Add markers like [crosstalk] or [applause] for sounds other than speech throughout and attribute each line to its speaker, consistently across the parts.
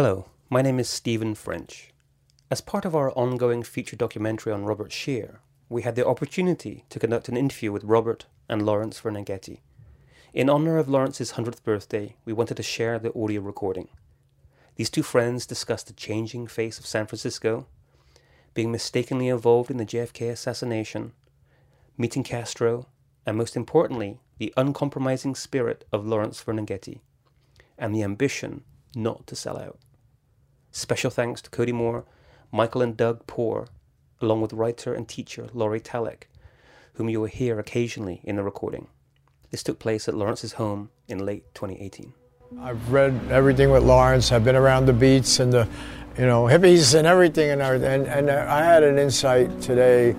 Speaker 1: Hello, my name is Stephen French. As part of our ongoing feature documentary on Robert Scheer, we had the opportunity to conduct an interview with Robert and Lawrence Ferlinghetti. In honor of Lawrence's 100th birthday, we wanted to share the audio recording. These two friends discussed the changing face of San Francisco, being mistakenly involved in the JFK assassination, meeting Castro, and most importantly, the uncompromising spirit of Lawrence Ferlinghetti, and the ambition not to sell out. Special thanks to Cody Moore, Michael and Doug Poor, along with writer and teacher Laurie Talek, whom you will hear occasionally in the recording. This took place at Lawrence's home in late 2018.
Speaker 2: I've read everything with Lawrence. I've been around the beats and the, you know, hippies and everything, and and, and I had an insight today.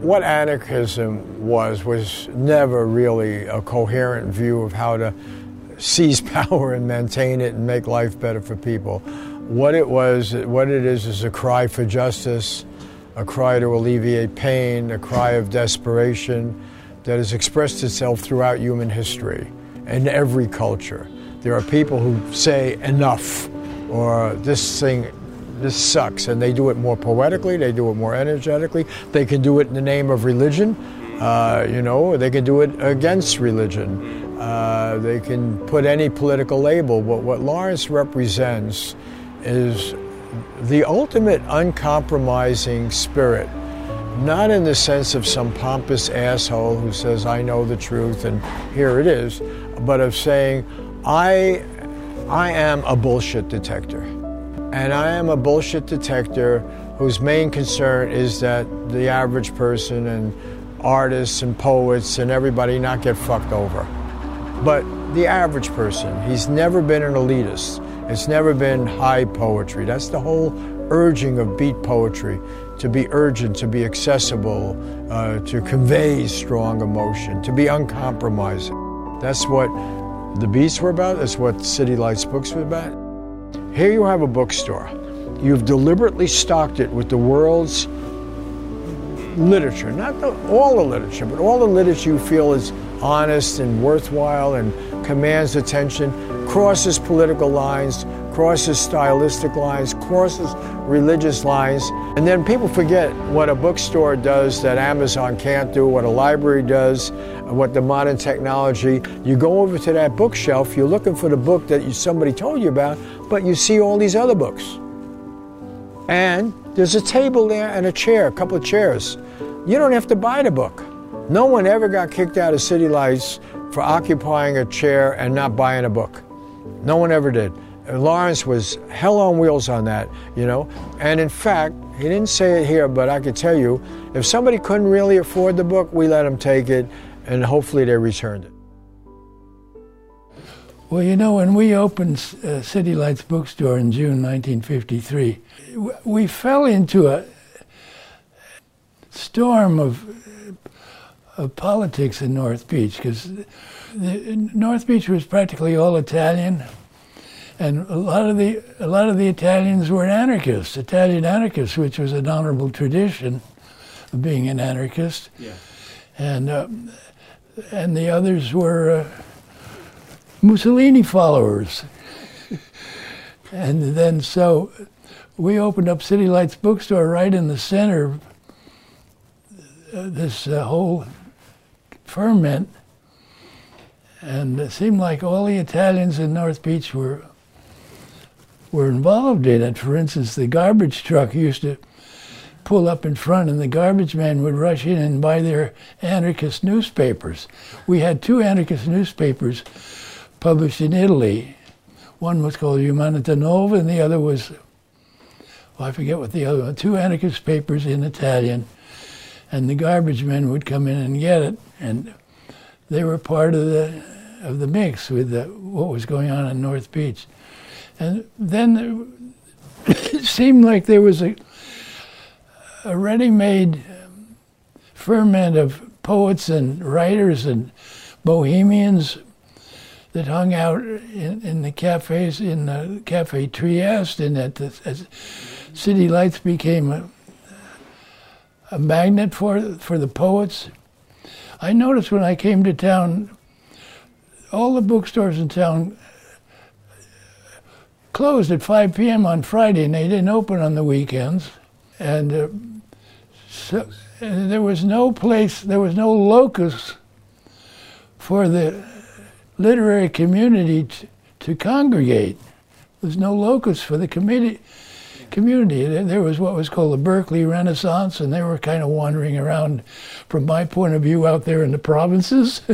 Speaker 2: What anarchism was was never really a coherent view of how to seize [laughs] power and maintain it and make life better for people. What it was, what it is, is a cry for justice, a cry to alleviate pain, a cry of desperation that has expressed itself throughout human history in every culture. There are people who say enough or this thing this sucks and they do it more poetically they do it more energetically they can do it in the name of religion uh, you know they can do it against religion uh, they can put any political label but what lawrence represents is the ultimate uncompromising spirit not in the sense of some pompous asshole who says, I know the truth and here it is, but of saying, I, I am a bullshit detector. And I am a bullshit detector whose main concern is that the average person and artists and poets and everybody not get fucked over. But the average person, he's never been an elitist. It's never been high poetry. That's the whole urging of beat poetry to be urgent, to be accessible, uh, to convey strong emotion, to be uncompromising. That's what the Beats were about. That's what City Lights Books were about. Here you have a bookstore. You've deliberately stocked it with the world's literature, not the, all the literature, but all the literature you feel is honest and worthwhile and commands attention, crosses political lines, crosses stylistic lines, crosses religious lines. And then people forget what a bookstore does that Amazon can't do, what a library does, what the modern technology. You go over to that bookshelf, you're looking for the book that you, somebody told you about, but you see all these other books. And there's a table there and a chair, a couple of chairs. You don't have to buy the book. No one ever got kicked out of City Lights for occupying a chair and not buying a book. No one ever did. Lawrence was hell on wheels on that, you know. And in fact, he didn't say it here, but I could tell you, if somebody couldn't really afford the book, we let them take it, and hopefully they returned it.
Speaker 3: Well, you know, when we opened uh, City Lights Bookstore in June 1953, we fell into a storm of, of politics in North Beach because North Beach was practically all Italian and a lot of the a lot of the Italians were anarchists, Italian anarchists, which was an honorable tradition of being an anarchist. Yeah. And uh, and the others were uh, Mussolini followers. [laughs] and then so we opened up City Lights Bookstore right in the center of uh, this uh, whole ferment. And it seemed like all the Italians in North Beach were were involved in it. For instance, the garbage truck used to pull up in front and the garbage man would rush in and buy their anarchist newspapers. We had two anarchist newspapers published in Italy. One was called Umanità Nova and the other was, well, I forget what the other one, two anarchist papers in Italian. And the garbage men would come in and get it. And they were part of the, of the mix with the, what was going on in North Beach. And then it [coughs] seemed like there was a, a ready made um, ferment of poets and writers and bohemians that hung out in, in the cafes in the Cafe Trieste, and that the, City Lights became a, a magnet for for the poets. I noticed when I came to town, all the bookstores in town closed at 5 p.m. on Friday, and they didn't open on the weekends. And uh, so and there was no place, there was no locus for the literary community to, to congregate. There was no locus for the committee community. There was what was called the Berkeley Renaissance, and they were kind of wandering around, from my point of view, out there in the provinces. [laughs]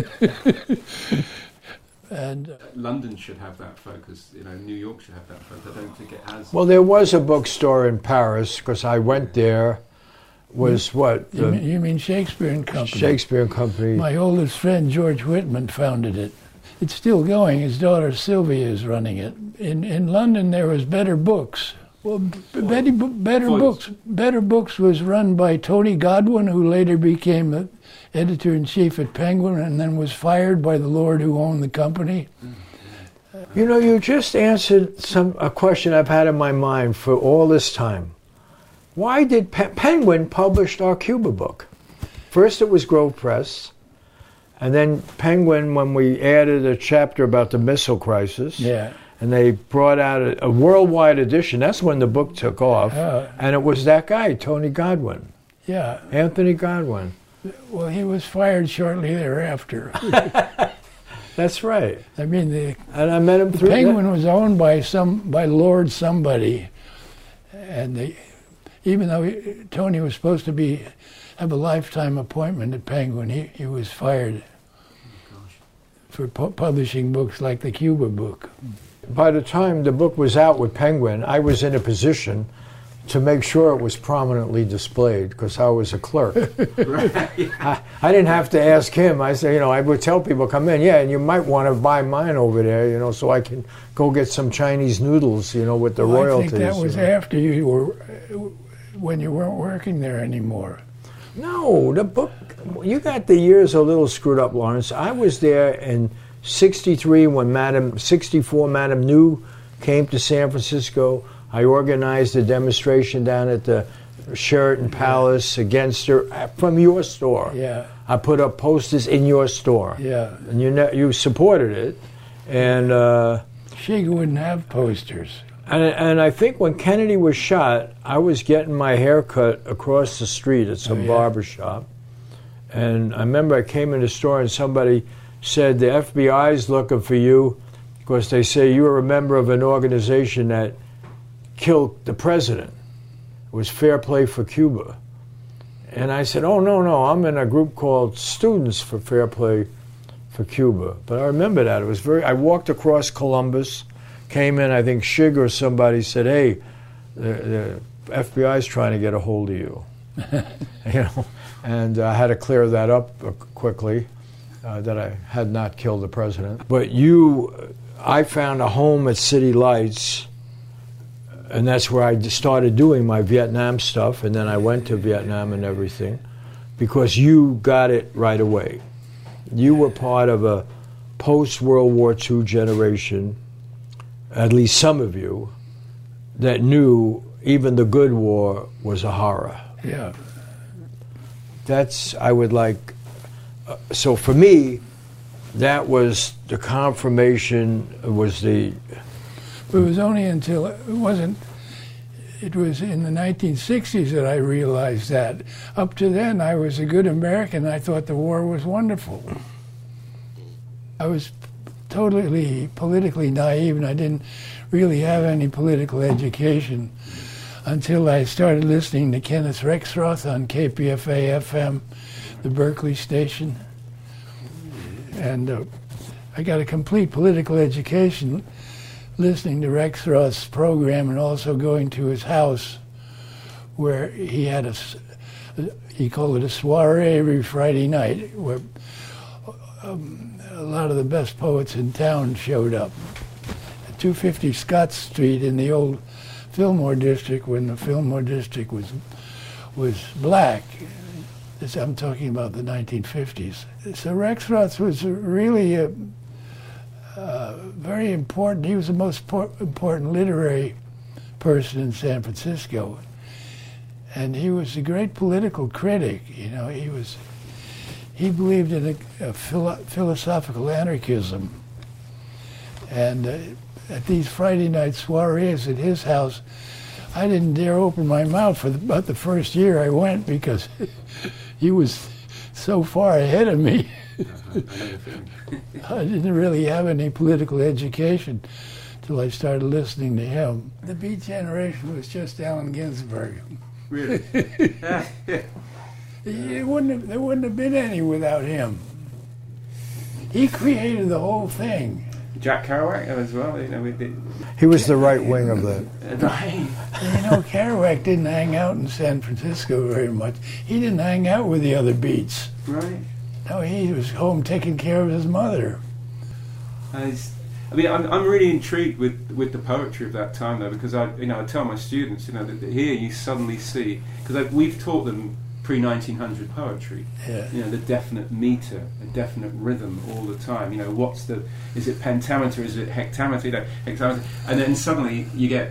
Speaker 3: and uh,
Speaker 4: London should have that focus. You know, New York should have that focus. I don't think it has.
Speaker 2: Well, there was a bookstore in Paris because I went there. Was what
Speaker 3: you mean, you mean Shakespeare and Company?
Speaker 2: Shakespeare and Company.
Speaker 3: My oldest friend George Whitman founded it. It's still going. His daughter Sylvia is running it. In in London, there was Better Books. Well, Betty, Better
Speaker 4: Foyles.
Speaker 3: Books. Better Books was run by Tony Godwin, who later became the editor in chief at Penguin, and then was fired by the lord who owned the company. Mm-hmm.
Speaker 2: You know, you just answered some a question I've had in my mind for all this time. Why did Pe- Penguin publish our Cuba book? First, it was Grove Press, and then Penguin when we added a chapter about the missile crisis.
Speaker 3: Yeah.
Speaker 2: And they brought out a, a worldwide edition. That's when the book took off,
Speaker 3: Oh.
Speaker 2: and it was that guy, Tony Godwin,
Speaker 3: Yeah.
Speaker 2: Anthony Godwin.
Speaker 3: Well, he was fired shortly thereafter. [laughs]
Speaker 2: That's right.
Speaker 3: I mean, the
Speaker 2: And I met him through. that-
Speaker 3: Penguin was owned by some by Lord somebody, and they, even though he, Tony was supposed to be have a lifetime appointment at Penguin, he, he was fired oh for pu- publishing books like the Cuba book. Hmm.
Speaker 2: By the time the book was out with Penguin, I was in a position to make sure it was prominently displayed because I was a clerk. [laughs] I, I didn't have to ask him. I said, you know, I would tell people, come in, yeah, and you might want to buy mine over there, you know, so I can go get some Chinese noodles, you know, with the
Speaker 3: Well,
Speaker 2: royalties.
Speaker 3: I think that was
Speaker 2: you know.
Speaker 3: after you were uh, when you weren't working there anymore.
Speaker 2: No, the book. You got the years a little screwed up, Lawrence. I was there in '63 when Madam '64 Madam Nhu came to San Francisco. I organized a demonstration down at the Sheraton Palace against her uh, from your store.
Speaker 3: Yeah,
Speaker 2: I put up posters in your store,
Speaker 3: yeah.
Speaker 2: and you ne- you supported it, and. Uh,
Speaker 3: She wouldn't have posters.
Speaker 2: and, and I think when Kennedy was shot, I was getting my hair cut across the street at some
Speaker 3: Oh, yeah.
Speaker 2: barber shop. And I remember I came in the store and somebody said, The FBI's looking for you because they say you were a member of an organization that killed the president. It was Fair Play for Cuba. And I said, Oh, no, no, I'm in a group called Students for Fair Play for Cuba. But I remember that. It was very, I walked across Columbus came in, I think Shig or somebody said, "Hey, the, the FBI's trying to get a hold of you," [laughs] you know, and I had to clear that up uh, quickly uh, that I had not killed the president. But you, I found a home at City Lights, and that's where I started doing my Vietnam stuff, and then I went to Vietnam and everything, because you got it right away. You were part of a post World War II generation at least some of you, that knew even the good war was a horror.
Speaker 3: Yeah,
Speaker 2: That's, I would like, so for me, that was the confirmation, was the,
Speaker 3: It was only until it wasn't. It was in the 1960s that I realized that. Up to then, I was a good American. I thought the war was wonderful. I was totally politically naive, and I didn't really have any political education until I started listening to Kenneth Rexroth on KPFA FM, the Berkeley station. And uh, I got a complete political education listening to Rexroth's program and also going to his house where he had a, he called it a soiree every Friday night where um, a lot of the best poets in town showed up. At 250 Scott Street in the old Fillmore district when the Fillmore district was was black. I'm talking about the 1950s. So Rexroth was really a, very important. He was the most important literary person in San Francisco, and he was a great political critic. You know, he was he believed in a, a philo- philosophical anarchism, and uh, at these Friday night soirees at his house, I didn't dare open my mouth for the, about the first year I went because [laughs] he was so far ahead of me.
Speaker 4: I know the feeling.
Speaker 3: I didn't really have any political education till I started listening to him. The Beat Generation was just Allen Ginsberg.
Speaker 4: Really? [laughs]
Speaker 3: It wouldn't have, there wouldn't have been any without him. He created the whole thing.
Speaker 4: Jack Kerouac as well. You know, we did.
Speaker 2: He was the right wing of that. [laughs]
Speaker 4: Right.
Speaker 3: You know, Kerouac didn't hang out in San Francisco very much. He didn't hang out with the other beats.
Speaker 4: Right.
Speaker 3: No, he was home taking care of his mother.
Speaker 4: And it's- I mean, I'm, I'm really intrigued with, with the poetry of that time, though, because I, you know, I tell my students, you know, that, that here you suddenly see, because we've taught them pre 1900 poetry,
Speaker 3: Yeah.
Speaker 4: you know, the definite meter, a definite rhythm all the time. You know, what's the, is it pentameter, is it hectameter, you know, hectameter, and then suddenly you get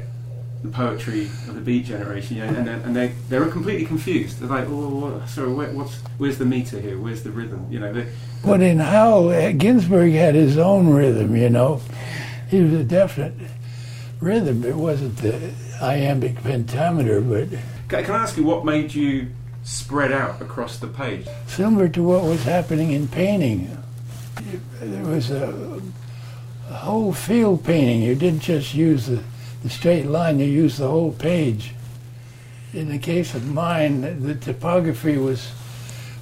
Speaker 4: the poetry of the beat generation, you know, and, then- and they they're completely confused. They're like, oh, what, sorry, where, what's, where's the meter here? Where's the rhythm? You know, they,
Speaker 3: But in Howl, uh, Ginsberg had his own rhythm, you know. He was a definite rhythm. It wasn't the iambic pentameter, but
Speaker 4: Can, can I ask you what made you spread out across the page?
Speaker 3: similar to what was happening in painting. There was a, a whole field painting. You didn't just use the, the straight line, you used the whole page. In the case of mine, the topography was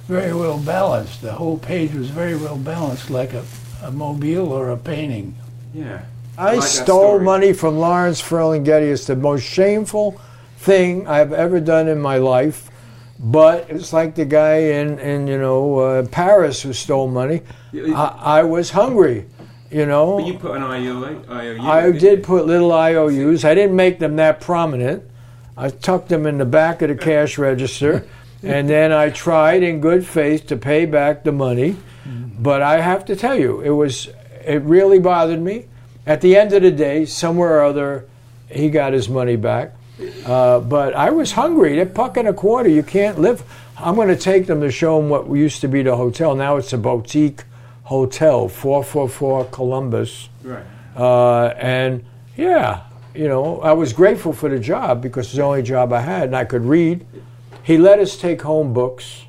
Speaker 3: very well balanced. The whole page was very well balanced, like a, a mobile or a painting.
Speaker 4: Yeah.
Speaker 2: I
Speaker 4: like
Speaker 2: stole
Speaker 4: story.
Speaker 2: money from Lawrence Ferlinghetti. It's the most shameful thing I've ever done in my life. But it's like the guy in, in you know uh, Paris who stole money. I, I was hungry, you know.
Speaker 4: But you put an IOU. IOU
Speaker 2: I did put little IOUs. I didn't make them that prominent. I tucked them in the back of the cash register, [laughs] and then I tried in good faith to pay back the money. But I have to tell you, it was it really bothered me. At the end of the day, somewhere or other, he got his money back. Uh, but I was hungry. They're buck and a quarter. You can't live. I'm going to take them to show them what used to be the hotel. Now it's a boutique hotel, 444 Columbus.
Speaker 4: Right.
Speaker 2: Uh, and yeah, you know, I was grateful for the job because it's the only job I had and I could read. He let us take home books.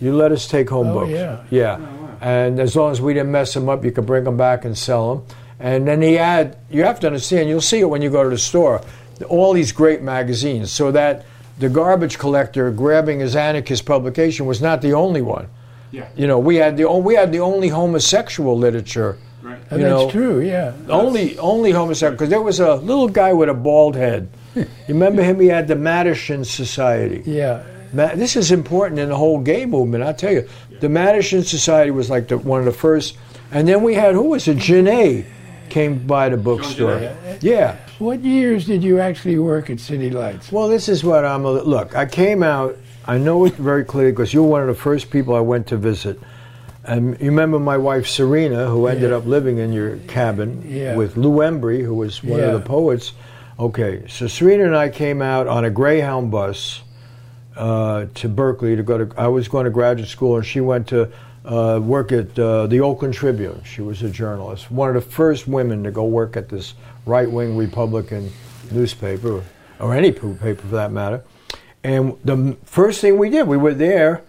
Speaker 2: You let us take home
Speaker 3: Oh,
Speaker 2: books.
Speaker 3: yeah.
Speaker 2: Yeah.
Speaker 4: Oh, wow.
Speaker 2: And as long as we didn't mess them up, you could bring them back and sell them. And then he had, you have to understand, you'll see it when you go to the store, all these great magazines. So that the garbage collector grabbing his anarchist publication was not the only one.
Speaker 4: Yeah.
Speaker 2: You know, we had the, we had the only homosexual literature
Speaker 4: Right.
Speaker 3: And
Speaker 2: You
Speaker 3: that's
Speaker 2: know,
Speaker 3: true, yeah.
Speaker 2: only only homosexual because there was a little guy with a bald head. [laughs] You remember him? He had the Mattachine Society.
Speaker 3: Yeah.
Speaker 2: Ma- this is important in the whole gay movement. I tell you, the Mattachine Society was like the, one of the first. And then we had who was it? Genet came by the bookstore.
Speaker 4: Genet.
Speaker 2: Yeah.
Speaker 3: What years did you actually work at City Lights?
Speaker 2: Well, this is what I'm. Look, I came out. I know it very clearly because you were one of the first people I went to visit. And you remember my wife Serena, who ended
Speaker 3: Yeah.
Speaker 2: up living in your cabin
Speaker 3: Yeah.
Speaker 2: with Lou Embry, who was one
Speaker 3: Yeah.
Speaker 2: of the poets. Okay, so Serena and I came out on a Greyhound bus uh, to Berkeley to go to. I was going to graduate school, and she went to uh, work at uh, the Oakland Tribune. She was a journalist, one of the first women to go work at this right-wing Republican newspaper, or any paper for that matter. And the first thing we did, we were there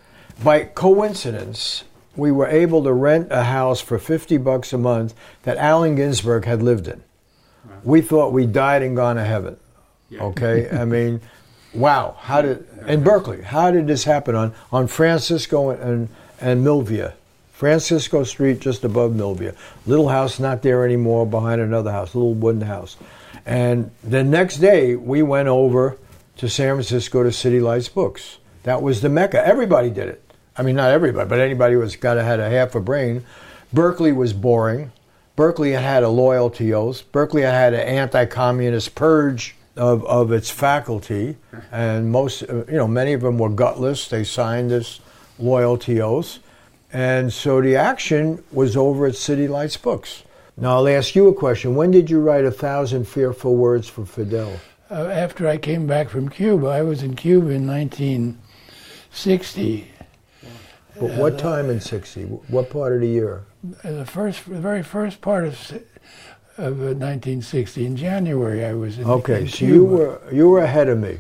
Speaker 2: by coincidence. We were able to rent a house for 50 bucks a month that Allen Ginsberg had lived in. We thought we died and gone to heaven.
Speaker 4: Yeah.
Speaker 2: Okay? [laughs] I mean, wow. How did, in Berkeley, how did this happen on, on Francisco and, and Milvia? Francisco Street, just above Milvia. Little house not there anymore, behind another house, little wooden house. And the next day, we went over to San Francisco to City Lights Books. That was the mecca. Everybody did it. I mean, not everybody, but anybody who's got to had a half a brain. Berkeley was boring. Berkeley had a loyalty oath. Berkeley had had an anti-communist purge of, of its faculty, and most, uh, you know, many of them were gutless. They signed this loyalty oath, and so the action was over at City Lights Books. Now I'll ask you a question. When did you write a thousand fearful words for Fidel?
Speaker 3: Uh, after I came back from Cuba, I was in Cuba in 1960.
Speaker 2: But what time in '60? What part of the year?
Speaker 3: The first, the very first part of, of uh, 1960. In January, I was in,
Speaker 2: Okay,
Speaker 3: in
Speaker 2: so
Speaker 3: Cuba.
Speaker 2: you were you were ahead of me.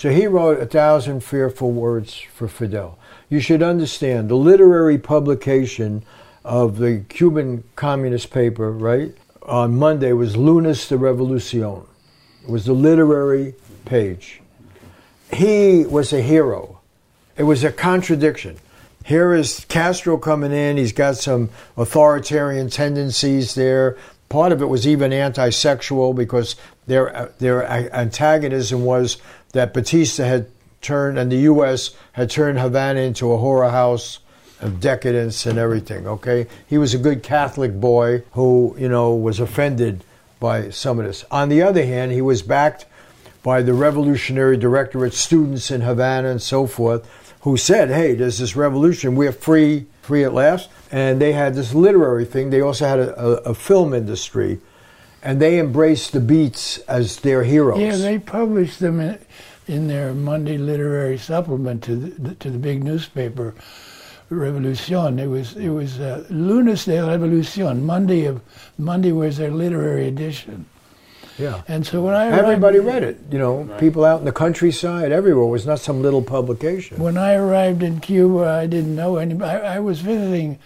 Speaker 2: So he wrote a thousand fearful words for Fidel. You should understand the literary publication of the Cuban communist paper, right? On Monday was Lunes de Revolucion. It was the literary page. He was a hero. It was a contradiction. Here is Castro coming in. He's got some authoritarian tendencies there. Part of it was even anti-sexual because their their antagonism was that Batista had turned and the U.S. had turned Havana into a horror house of decadence and everything. Okay, he was a good Catholic boy who you know was offended by some of this. On the other hand, he was backed by the Revolutionary Directorate students in Havana and so forth, who said, "Hey, there's this revolution. We're free, free at last." And they had this literary thing. They also had a, a, a film industry, and they embraced the Beats as their heroes.
Speaker 3: Yeah, they published them in, in their Monday literary supplement to the, to the big newspaper, Revolucion. It was it was uh, Lunes de Revolucion. Monday of Monday was their literary edition.
Speaker 2: yeah.
Speaker 3: And so when I arrived,
Speaker 2: Everybody read it. You know, people out in the countryside, everywhere. It was not some little publication.
Speaker 3: When I arrived in Cuba, I didn't know anybody. I, I was visiting,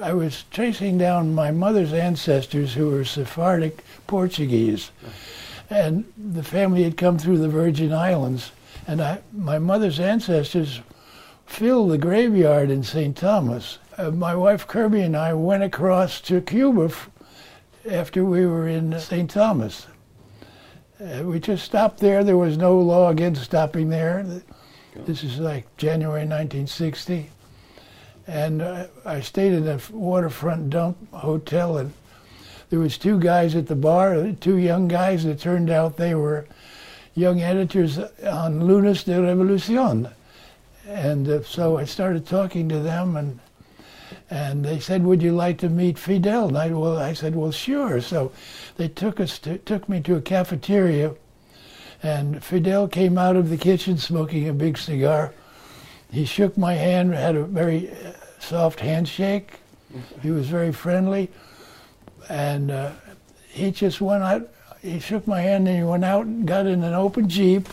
Speaker 3: I was tracing down my mother's ancestors who were Sephardic Portuguese. And the family had come through the Virgin Islands. And I, my mother's ancestors filled the graveyard in St. Thomas. Uh, my wife Kirby and I went across to Cuba after we were in St. Thomas. Uh, we just stopped there. There was no law against stopping there. This is like January 1960. And uh, I stayed in a waterfront dump hotel, and there was two guys at the bar, two young guys. It turned out they were young editors on Lunes de Revolucion. And uh, so I started talking to them, and and they said, "Would you like to meet Fidel?" And I, well, I said, "Well, sure." So they took us to, took me to a cafeteria, and Fidel came out of the kitchen smoking a big cigar. He shook my hand, had a very uh, soft handshake. He was very friendly, and uh, he just went out. He shook my hand, and he went out and got in an open jeep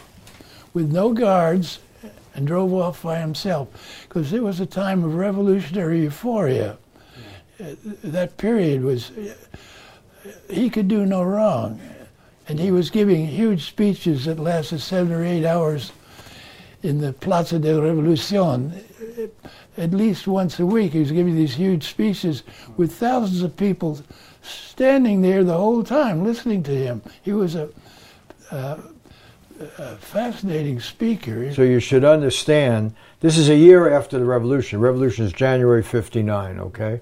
Speaker 3: with no guards and drove off by himself because it was a time of revolutionary euphoria. Uh, That period was, he could do no wrong. And he was giving huge speeches that lasted seven or eight hours in the Plaza de Revolucion. At least once a week, he was giving these huge speeches with thousands of people standing there the whole time listening to him. He was a, a, a fascinating speaker.
Speaker 2: So you should understand this is a year after the revolution. Revolution is January 59, okay?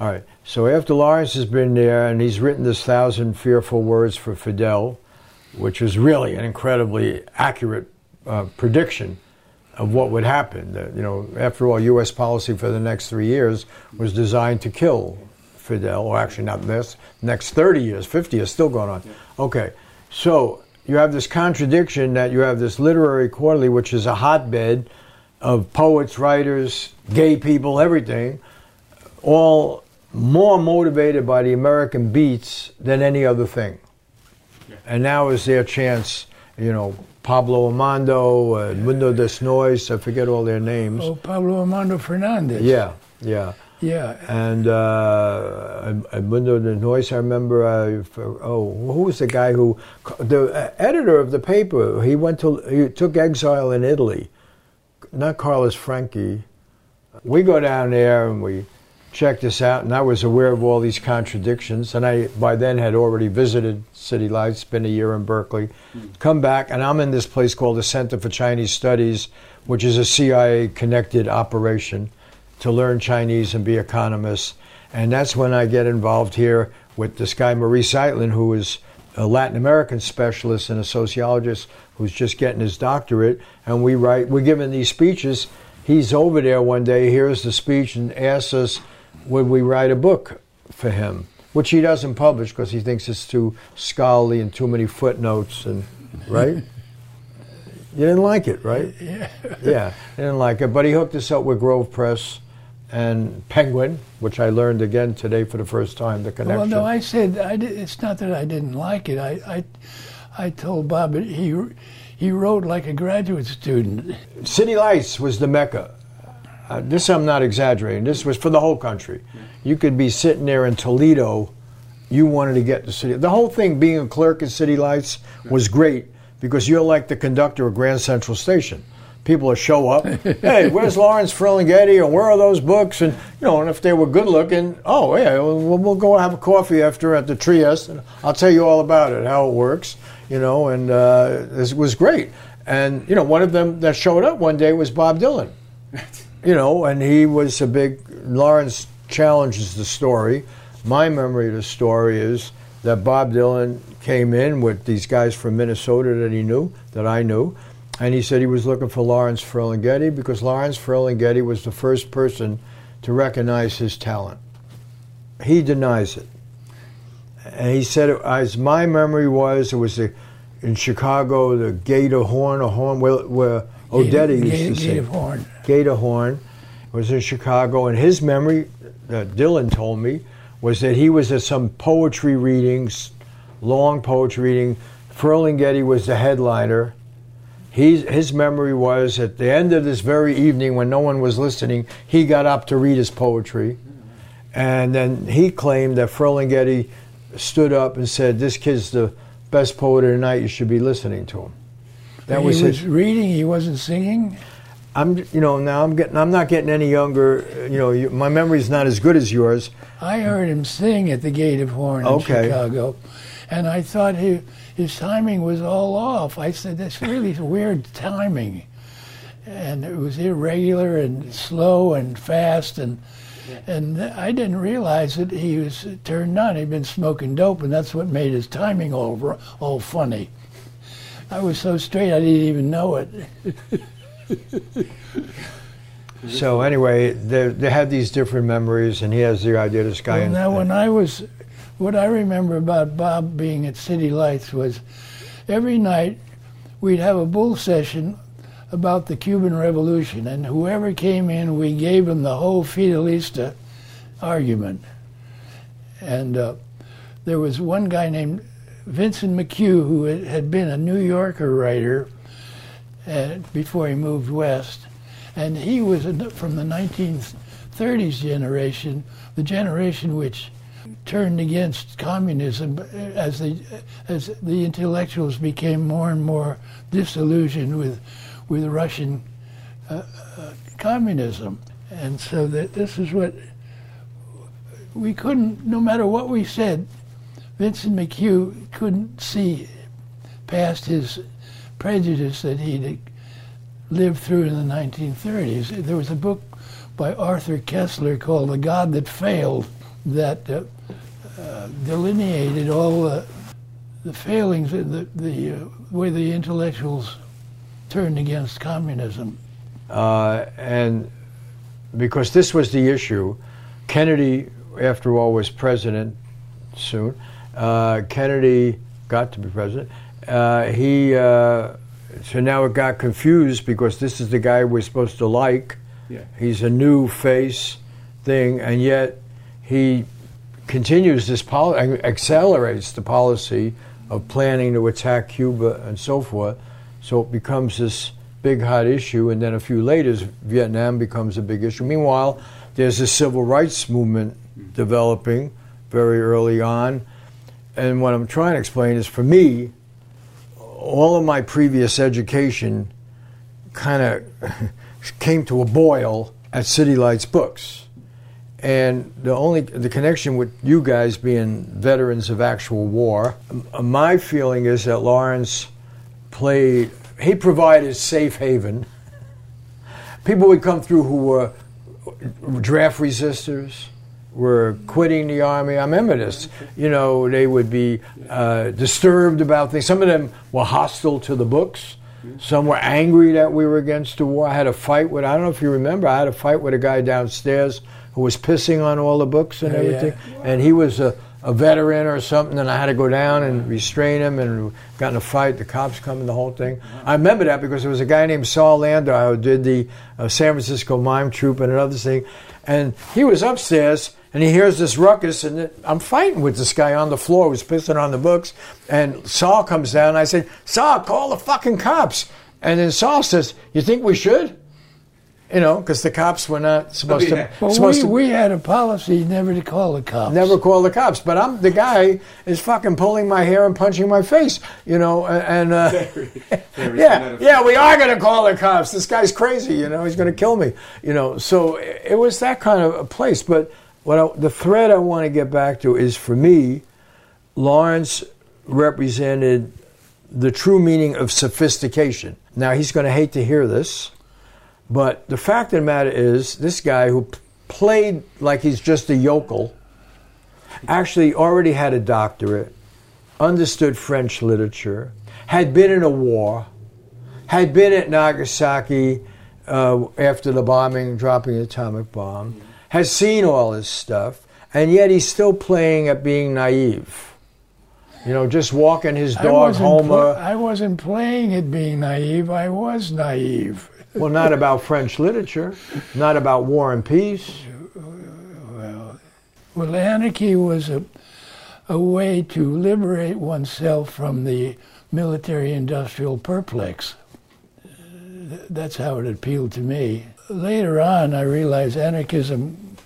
Speaker 2: All right. So after Lawrence has been there and he's written this thousand fearful words for Fidel, which was really an incredibly accurate uh, prediction of what would happen. That, you know, after all, U.S. policy for the next three years was designed to kill Fidel, or actually not this, next 30 years, 50 years, still going on. Okay. So you have this contradiction that you have this literary quarterly, which is a hotbed of poets, writers, gay people, everything, all more motivated by the American beats than any other thing. And now is their chance, you know, Pablo Armando, uh, Mundo Desnoes, I forget all their names.
Speaker 3: Oh, Pablo Armando Fernandez.
Speaker 2: Yeah, yeah.
Speaker 3: Yeah.
Speaker 2: And uh, Mundo Desnoes, I remember, uh, for, oh, who was the guy who, the uh, editor of the paper, he went to, he took exile in Italy. Not Carlos Franqui. We go down there and we check this out, and I was aware of all these contradictions. And I, by then, had already visited City Lights, been a year in Berkeley. Hmm. Come back, and I'm in this place called the Center for Chinese Studies, which is a CIA connected operation to learn Chinese and be economists. And that's when I get involved here with this guy, Maurice Zeitlin, who is a Latin American specialist and a sociologist who's just getting his doctorate. And we write, we're giving these speeches. He's over there one day, hears the speech, and asks us, would we write a book for him? Which he doesn't publish because he thinks it's too scholarly and too many footnotes, and right? [laughs] you didn't like it, right?
Speaker 3: Yeah.
Speaker 2: yeah, didn't like it. But he hooked us up with Grove Press, and Penguin, which I learned again today for the first time. The connection.
Speaker 3: Well, no, I said I did, it's not that I didn't like it. I, I, I told Bob he he wrote like a graduate student.
Speaker 2: City Lights was the mecca. Uh, this I'm not exaggerating. This was for the whole country. You could be sitting there in Toledo. You wanted to get to city. The whole thing, being a clerk at City Lights, was great because you're like the conductor of Grand Central Station. People will show up. [laughs] hey, where's Lawrence Ferlinghetti? And where are those books? And you know, and if they were good looking, oh yeah, we'll, we'll go have a coffee after at the Trieste, and I'll tell you all about it, how it works. You know, and uh, this was great. And you know, one of them that showed up one day was Bob Dylan. [laughs] you know, and he was a big. Lawrence challenges the story. My memory of the story is that Bob Dylan came in with these guys from Minnesota that he knew, that I knew, and he said he was looking for Lawrence Ferlinghetti because Lawrence Ferlinghetti was the first person to recognize his talent. He denies it. And he said, as my memory was, it was in Chicago, the Gate of Horn, or Horn, where, where Odetta used to sing. Gate of Horn was in Chicago, and his memory, that Dylan told me, was that he was at some poetry readings, long poetry reading. Ferlinghetti was the headliner. He's, his memory was at the end of this very evening, when no one was listening, he got up to read his poetry, and then he claimed that Ferlinghetti stood up and said, "This kid's the best poet of the night. You should be listening to him." That
Speaker 3: he
Speaker 2: was
Speaker 3: was
Speaker 2: his.
Speaker 3: reading. He wasn't singing.
Speaker 2: I'm, you know, now I'm getting, I'm not getting any younger. You know, you, my memory's not as good as yours.
Speaker 3: I heard him sing at the Gate of Horn in Chicago, and I thought he, his timing was all off. I said, "That's really weird timing," and it was irregular and slow and fast, and and I didn't realize that he was turned on. He'd been smoking dope, and that's what made his timing all all funny. I was so straight, I didn't even know it. [laughs]
Speaker 2: So anyway, they, they had these different memories, and he has the idea. This guy.
Speaker 3: Well, now, when I was, what I remember about Bob being at City Lights was every night we'd have a bull session about the Cuban Revolution, and whoever came in, we gave him the whole Fidelista argument. And uh, there was one guy named Vincent McHugh who had been a New Yorker writer uh, before he moved west, and he was from the 1930s generation, the generation which turned against communism as the as the intellectuals became more and more disillusioned with with Russian uh, uh, communism, and so that this is what we couldn't, no matter what we said, Vincent McHugh couldn't see past his prejudice that he'd lived through in the 1930s. There was a book by Arthur Koestler called The God That Failed that uh, uh, delineated all the, the failings, the, the uh, way the intellectuals turned against communism.
Speaker 2: uh, and because this was the issue, Kennedy, after all, was president soon. Uh, Kennedy got to be president. Uh, he uh, so now it got confused because this is the guy we're supposed to like.
Speaker 4: Yeah.
Speaker 2: He's a new face thing, and yet he continues this policy, accelerates the policy of planning to attack Cuba and so forth. So it becomes this big hot issue, and then a few later, Vietnam becomes a big issue. Meanwhile, there's a civil rights movement developing very early on. And what I'm trying to explain is for me, all of my previous education kind of [laughs] came to a boil at City Lights Books. And the only the connection with you guys being veterans of actual war, my feeling is that Lawrence played he provided safe haven. [laughs] People would come through who were draft resistors, were quitting the army. I remember this. You know, they would be uh, disturbed about things. Some of them were hostile to the books. Some were angry that we were against the war. I had a fight with, I don't know if you remember, I had a fight with a guy downstairs who was pissing on all the books and
Speaker 3: Oh, yeah.
Speaker 2: everything. And he was a, a, a veteran or something, and I had to go down and restrain him and got in a fight. The cops come and the whole thing. I remember that because there was a guy named Saul Landau who did the uh, San Francisco Mime Troupe and another thing, and he was upstairs and he hears this ruckus, and I'm fighting with this guy on the floor who's pissing on the books. And Saul comes down, and I said, Saul, call the fucking cops. And then Saul says, You think we should? You know, because the cops were not supposed
Speaker 4: yeah.
Speaker 2: to.
Speaker 3: Well,
Speaker 2: supposed
Speaker 3: we,
Speaker 2: to
Speaker 3: we had a policy never to call the cops.
Speaker 2: never call the cops. But I'm the guy is fucking pulling my hair and punching my face. You know, and uh,
Speaker 4: Very [laughs]
Speaker 2: yeah, yeah, we are going to call the cops. This guy's crazy. You know, he's going to kill me. You know, so it it was that kind of a place. But what I, the thread I want to get back to is for me, Lawrence represented the true meaning of sophistication. Now he's going to hate to hear this, but the fact of the matter is, this guy who played like he's just a yokel actually already had a doctorate, understood French literature, had been in a war, had been at Nagasaki uh, after the bombing, dropping the atomic bomb, has seen all this stuff, and yet he's still playing at being naive. You know, just walking his
Speaker 3: I
Speaker 2: dog
Speaker 3: pl-
Speaker 2: Homer.
Speaker 3: I wasn't playing at being naive. I was naive.
Speaker 2: well, not about French literature, not about war and peace.
Speaker 3: Well, anarchy was a, a way to liberate oneself from the military industrial perplex. That's how it appealed to me. Later on, I realized anarchism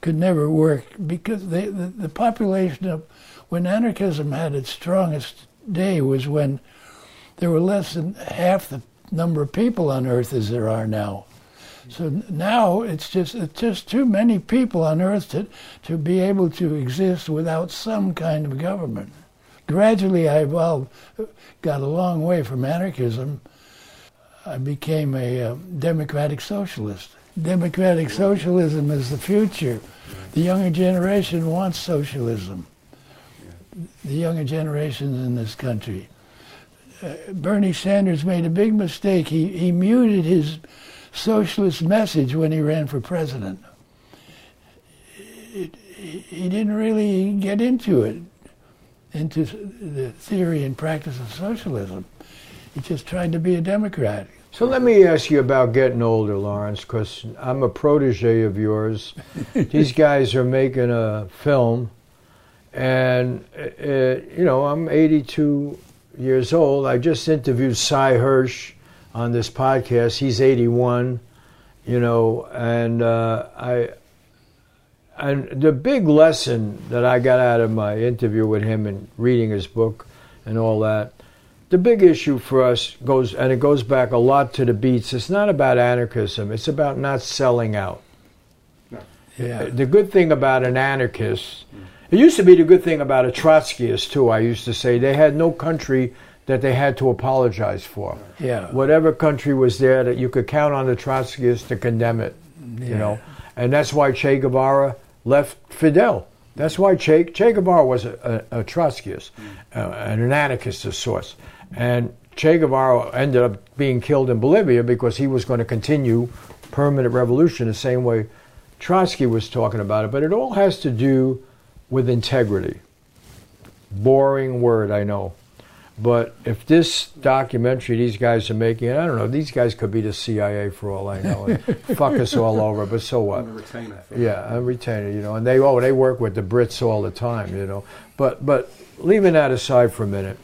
Speaker 3: could never work because they, the, the population of when anarchism had its strongest day was when there were less than half the number of people on earth as there are now. So now it's just it's just too many people on earth to, to be able to exist without some kind of government. Gradually, I evolved, got a long way from anarchism. I became a uh, democratic socialist. Democratic socialism is the future. The younger generation wants socialism. The younger generations in this country. Uh, Bernie Sanders made a big mistake. He, he muted his socialist message when he ran for president. It, he he didn't really get into it, into the theory and practice of socialism. He just tried to be a Democrat.
Speaker 2: So let me ask you about getting older, Lawrence, because I'm a protege of yours. [laughs] These guys are making a film, and uh, you know I'm 82 years old. I just interviewed Sy Hersh on this podcast. He's 81, you know, and uh, I. And the big lesson that I got out of my interview with him and reading his book and all that the big issue for us goes, and it goes back a lot to the beats. It's not about anarchism. It's about not selling out.
Speaker 3: Yeah.
Speaker 2: The good thing about an anarchist, it used to be the good thing about a Trotskyist too. I used to say they had no country that they had to apologize for.
Speaker 3: Yeah.
Speaker 2: Whatever country was there, that you could count on the Trotskyists to condemn it. You know, and that's why Che Guevara left Fidel. That's why Che, che Guevara was a, a, a Trotskyist uh, and an anarchist of sorts. And Che Guevara ended up being killed in Bolivia because he was going to continue permanent revolution the same way Trotsky was talking about it. But it all has to do with integrity. Boring word, I know. But if this documentary these guys are making, and I don't know, these guys could be the CIA for all I know, and [laughs] fuck us all over. But so what?
Speaker 4: I'm a retainer. for
Speaker 2: Yeah, a retainer, you know, and they oh they work with the Brits all the time, you know. But but leaving that aside for a minute,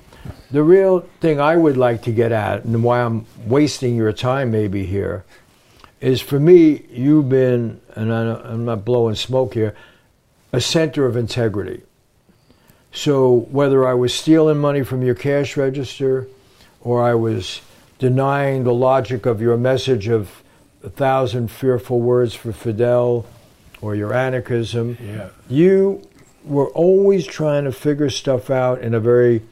Speaker 2: the real thing I would like to get at, and why I'm wasting your time maybe here, is for me you've been, and I'm not blowing smoke here, a center of integrity. So whether I was stealing money from your cash register, or I was denying the logic of your message of a thousand fearful words for Fidel, or your anarchism,
Speaker 3: Yeah.
Speaker 2: you were always trying to figure stuff out in a very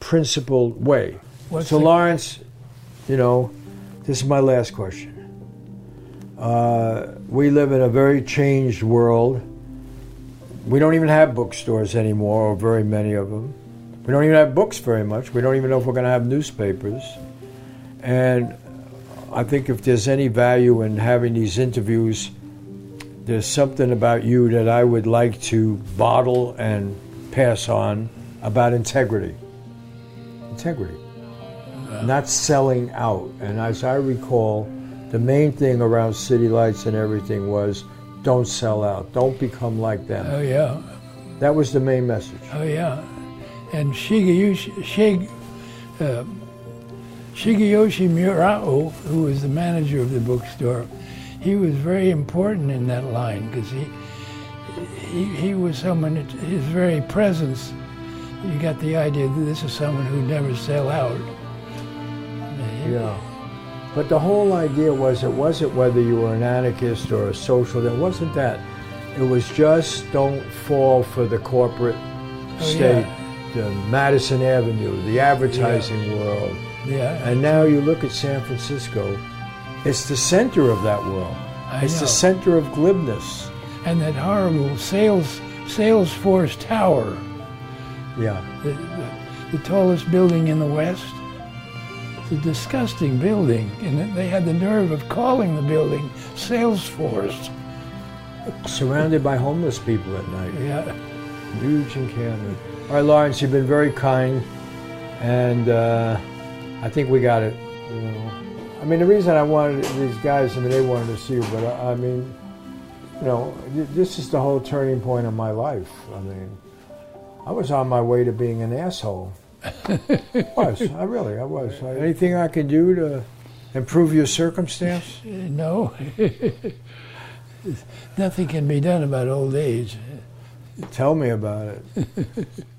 Speaker 2: principled way.
Speaker 3: What's
Speaker 2: so,
Speaker 3: the-
Speaker 2: Lawrence, you know, this is my last question. Uh, we live in a very changed world. We don't even have bookstores anymore, or very many of them. We don't even have books very much. We don't even know if we're going to have newspapers. And I think if there's any value in having these interviews, there's something about you that I would like to bottle and pass on about integrity. Integrity. Not selling out. And as I recall, the main thing around City Lights and everything was don't sell out. Don't become like them.
Speaker 3: Oh yeah,
Speaker 2: That was the main message.
Speaker 3: oh yeah. And Shigeyoshi, Shig, uh, Shigeyoshi Murao, who was the manager of the bookstore, he was very important in that line because he, he he was someone. His very presence, you got the idea that this is someone who'd never sell out.
Speaker 2: Yeah. But the whole idea was it wasn't whether you were an anarchist or a social, it wasn't that. It was just don't fall for the corporate
Speaker 3: Oh,
Speaker 2: state, the Madison Avenue, the advertising world.
Speaker 3: Yeah,
Speaker 2: And now you look at San Francisco, it's the center of that world.
Speaker 3: I
Speaker 2: it's
Speaker 3: know.
Speaker 2: the center of glibness.
Speaker 3: and that horrible sales Salesforce Tower,
Speaker 2: Yeah.
Speaker 3: the, the, the tallest building in the West. It's a disgusting building, and they had the nerve of calling the building Salesforce.
Speaker 2: Surrounded by homeless people at night.
Speaker 3: Yeah,
Speaker 2: Huge encampment. All right, Lawrence, you've been very kind, and uh, I think we got it. You know, I mean, the reason I wanted these guys, I mean, they wanted to see you, but I, I mean, you know, this is the whole turning point of my life. I mean, I was on my way to being an asshole. I [laughs] was. I really, I was. Anything I could do to improve your circumstance? [laughs]
Speaker 3: No, nothing can be done about old age.
Speaker 2: Tell me about it. [laughs]